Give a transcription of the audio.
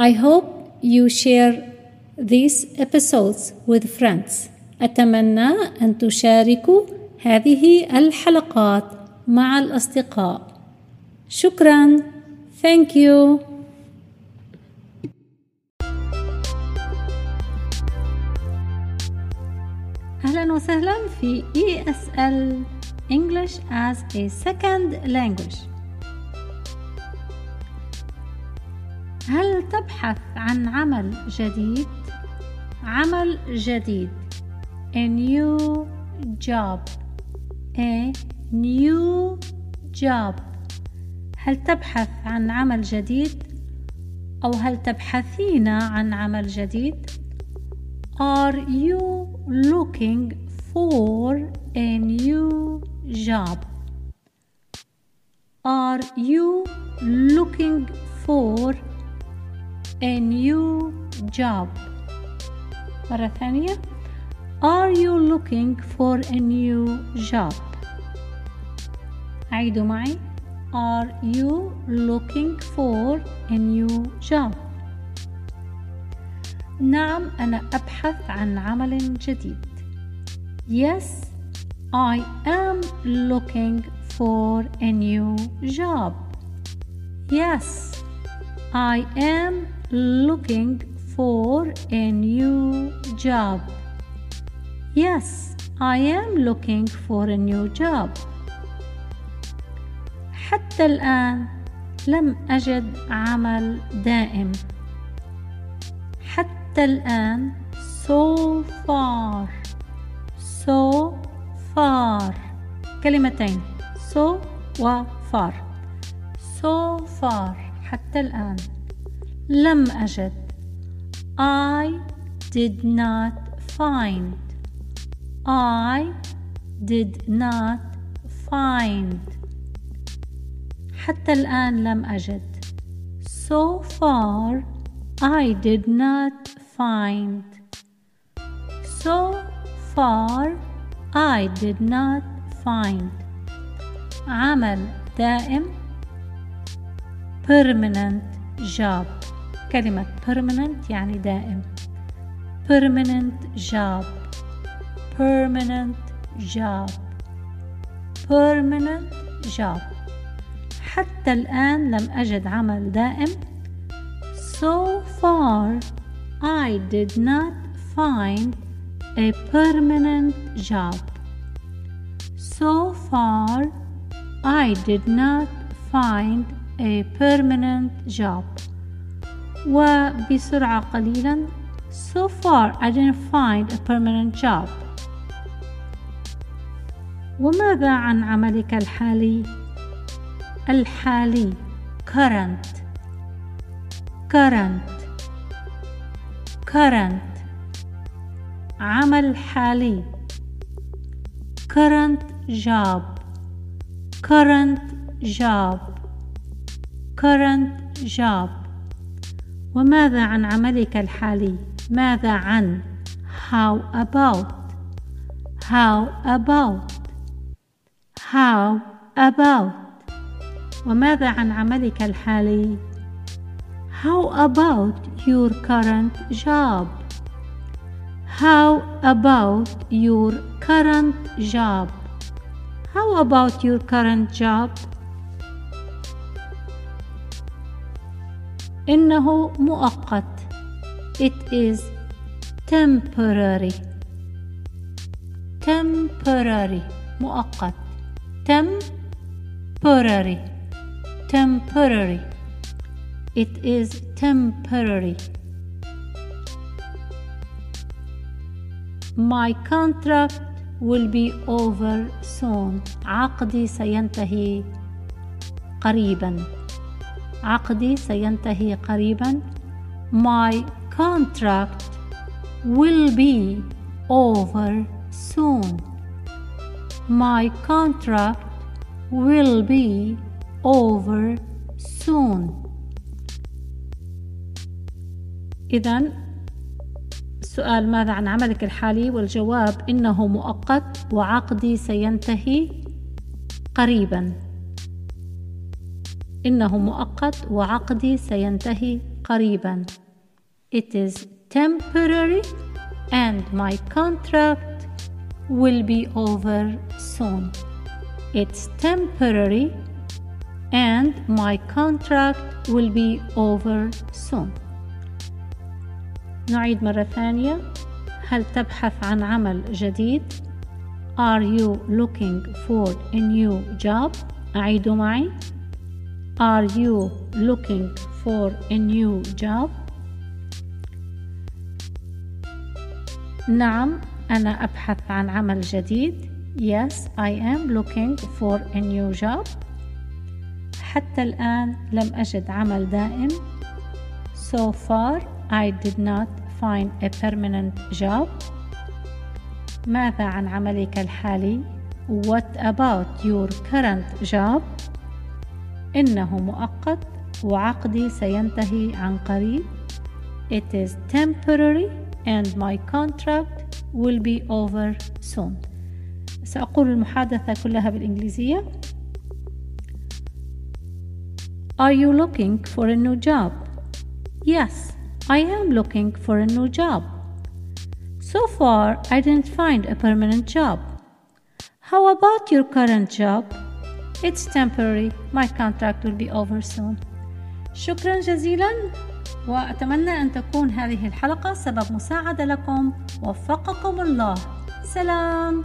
I hope you share these episodes with friends. أتمنى أن تشاركوا هذه الحلقات مع الأصدقاء. شكرا. Thank you. أهلا وسهلا في ESL English as a Second Language. هل تبحث عن عمل جديد؟ عمل جديد. A new job. A new job. هل تبحث عن عمل جديد؟ أو هل تبحثين عن عمل جديد؟ Are you looking for a new job? Are you looking for a new job مرة ثانية Are you looking for a new job عيدوا معي Are you looking for a new job نعم أنا أبحث عن عمل جديد Yes I am looking for a new job Yes I am looking for a new job. Yes, I am looking for a new job. حتى الآن لم أجد عمل دائم. حتى الآن so far so far كلمتين so و far so far حتى الآن لم أجد I did not find I did not find حتى الآن لم أجد So far I did not find So far I did not find عمل دائم permanent job كلمة permanent يعني دائم permanent job permanent job permanent job حتى الآن لم أجد عمل دائم so far I did not find a permanent job so far I did not find permanent job وبسرعة قليلا So far I didn't find a permanent job وماذا عن عملك الحالي؟ الحالي current current current عمل حالي current job current job current job وماذا عن عملك الحالي ماذا عن how about how about how about وماذا عن عملك الحالي how about your current job how about your current job how about your current job إنه مؤقت It is temporary temporary مؤقت temporary temporary It is temporary My contract will be over soon عقدي سينتهي قريبا عقدي سينتهي قريبا. My contract will be over soon. My contract will be over soon. إذا السؤال ماذا عن عملك الحالي؟ والجواب إنه مؤقت وعقدي سينتهي قريبا. إنه مؤقت وعقدي سينتهي قريبا It is temporary and my contract will be over soon. It's temporary and my contract will be over soon. نعيد مرة ثانية هل تبحث عن عمل جديد؟ Are you looking for a new job؟ أعيد معي Are you looking for a new job? نعم أنا أبحث عن عمل جديد Yes, I am looking for a new job حتى الآن لم أجد عمل دائم So far I did not find a permanent job ماذا عن عملك الحالي What about your current job إنه مؤقت وعقدي سينتهي عن قريب It is temporary and my contract will be over soon سأقول المحادثة كلها بالإنجليزية Are you looking for a new job? Yes, I am looking for a new job. So far, I didn't find a permanent job. How about your current job? It's temporary. My contract will be over soon. شكرا جزيلا وأتمنى أن تكون هذه الحلقة سبب مساعدة لكم وفقكم الله سلام